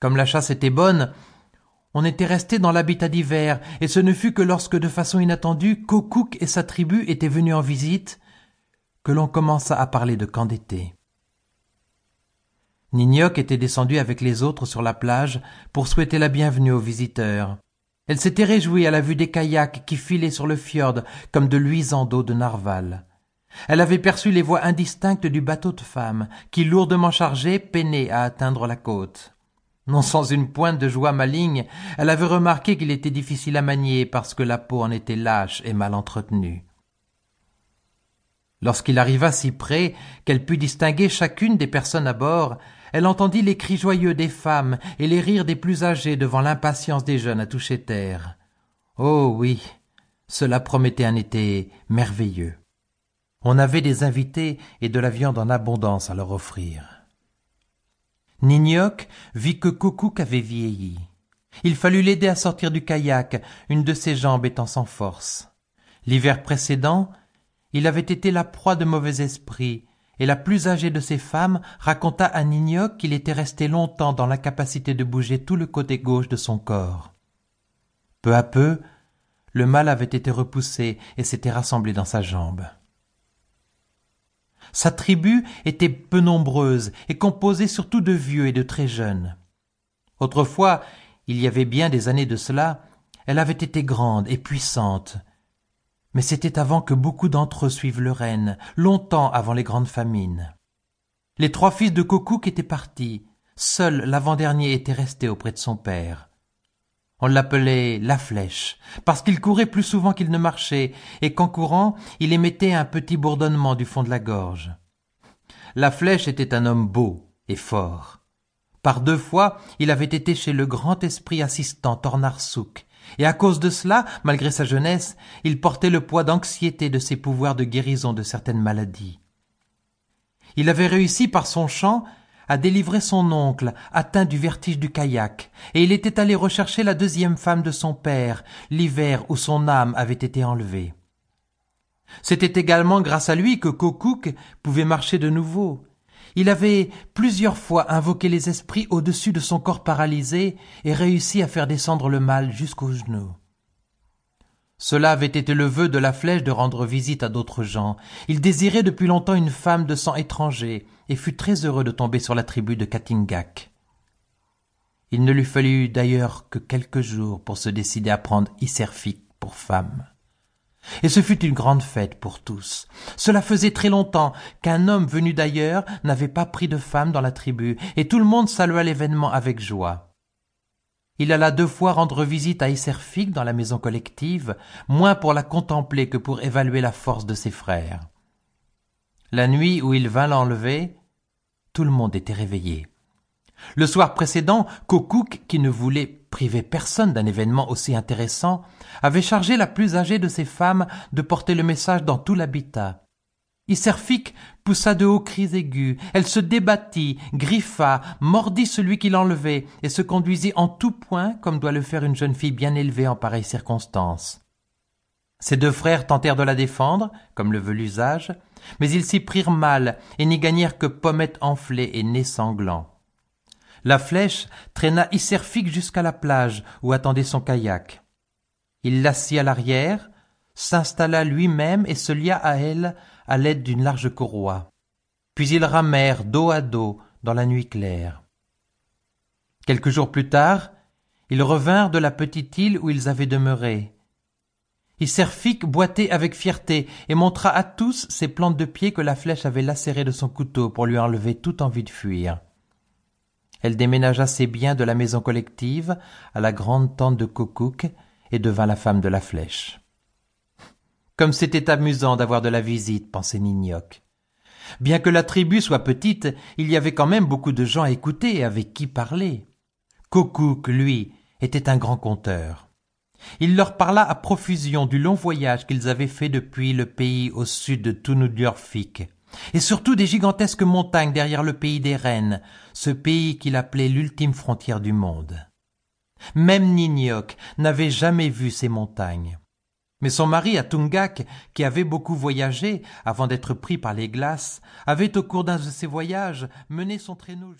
Comme la chasse était bonne, on était resté dans l'habitat d'hiver, et ce ne fut que lorsque, de façon inattendue, Kokouk et sa tribu étaient venus en visite, que l'on commença à parler de camp d'été. Nignoc était descendue avec les autres sur la plage pour souhaiter la bienvenue aux visiteurs. Elle s'était réjouie à la vue des kayaks qui filaient sur le fjord comme de luisants d'eau de narval. Elle avait perçu les voix indistinctes du bateau de femmes qui, lourdement chargé, peinait à atteindre la côte. Non sans une pointe de joie maligne, elle avait remarqué qu'il était difficile à manier parce que la peau en était lâche et mal entretenue. Lorsqu'il arriva si près qu'elle put distinguer chacune des personnes à bord, elle entendit les cris joyeux des femmes et les rires des plus âgés devant l'impatience des jeunes à toucher terre. Oh oui, cela promettait un été merveilleux. On avait des invités et de la viande en abondance à leur offrir. Nignoc vit que Coucouc avait vieilli. Il fallut l'aider à sortir du kayak, une de ses jambes étant sans force. L'hiver précédent, il avait été la proie de mauvais esprits, et la plus âgée de ses femmes raconta à Nignoc qu'il était resté longtemps dans l'incapacité de bouger tout le côté gauche de son corps. Peu à peu, le mal avait été repoussé et s'était rassemblé dans sa jambe. Sa tribu était peu nombreuse et composée surtout de vieux et de très jeunes. Autrefois, il y avait bien des années de cela, elle avait été grande et puissante. Mais c'était avant que beaucoup d'entre eux suivent le règne, longtemps avant les grandes famines. Les trois fils de Kokouk étaient partis, seul l'avant-dernier était resté auprès de son père. On l'appelait la flèche, parce qu'il courait plus souvent qu'il ne marchait, et qu'en courant, il émettait un petit bourdonnement du fond de la gorge. La flèche était un homme beau et fort. Par deux fois, il avait été chez le grand esprit assistant Tornarsouk, et à cause de cela, malgré sa jeunesse, il portait le poids d'anxiété de ses pouvoirs de guérison de certaines maladies. Il avait réussi par son chant a délivré son oncle, atteint du vertige du kayak, et il était allé rechercher la deuxième femme de son père, l'hiver où son âme avait été enlevée. C'était également grâce à lui que Kokouk pouvait marcher de nouveau. Il avait plusieurs fois invoqué les esprits au-dessus de son corps paralysé et réussi à faire descendre le mal jusqu'aux genoux. Cela avait été le vœu de la flèche de rendre visite à d'autres gens. Il désirait depuis longtemps une femme de sang étranger, et fut très heureux de tomber sur la tribu de Katingak. Il ne lui fallut d'ailleurs que quelques jours pour se décider à prendre Iserfik pour femme. Et ce fut une grande fête pour tous. Cela faisait très longtemps qu'un homme venu d'ailleurs n'avait pas pris de femme dans la tribu, et tout le monde salua l'événement avec joie. Il alla deux fois rendre visite à Isserfik dans la maison collective, moins pour la contempler que pour évaluer la force de ses frères. La nuit où il vint l'enlever, tout le monde était réveillé. Le soir précédent, Kokouk, qui ne voulait priver personne d'un événement aussi intéressant, avait chargé la plus âgée de ses femmes de porter le message dans tout l'habitat. Iserfik poussa de hauts cris aigus, elle se débattit, griffa, mordit celui qui l'enlevait, et se conduisit en tout point comme doit le faire une jeune fille bien élevée en pareille circonstance. Ses deux frères tentèrent de la défendre, comme le veut l'usage, mais ils s'y prirent mal et n'y gagnèrent que pommettes enflées et nez sanglants. La flèche traîna Iserfik jusqu'à la plage où attendait son kayak. Il l'assit à l'arrière, s'installa lui-même et se lia à elle à l'aide d'une large courroie. Puis ils ramèrent dos à dos dans la nuit claire. Quelques jours plus tard, ils revinrent de la petite île où ils avaient demeuré. Iserfik boitait avec fierté et montra à tous ses plantes de pied que la flèche avait lacérées de son couteau pour lui enlever toute envie de fuir. Elle déménagea ses biens de la maison collective à la grande tente de Kokouk et devint la femme de la flèche. Comme c'était amusant d'avoir de la visite, pensait Nignoc. Bien que la tribu soit petite, il y avait quand même beaucoup de gens à écouter et avec qui parler. Kokouk, lui, était un grand conteur. Il leur parla à profusion du long voyage qu'ils avaient fait depuis le pays au sud de Tunudurfik, et surtout des gigantesques montagnes derrière le pays des rennes, ce pays qu'il appelait l'ultime frontière du monde. Même Nignoc n'avait jamais vu ces montagnes. Mais son mari Atungak, qui avait beaucoup voyagé avant d'être pris par les glaces, avait au cours d'un de ses voyages mené son traîneau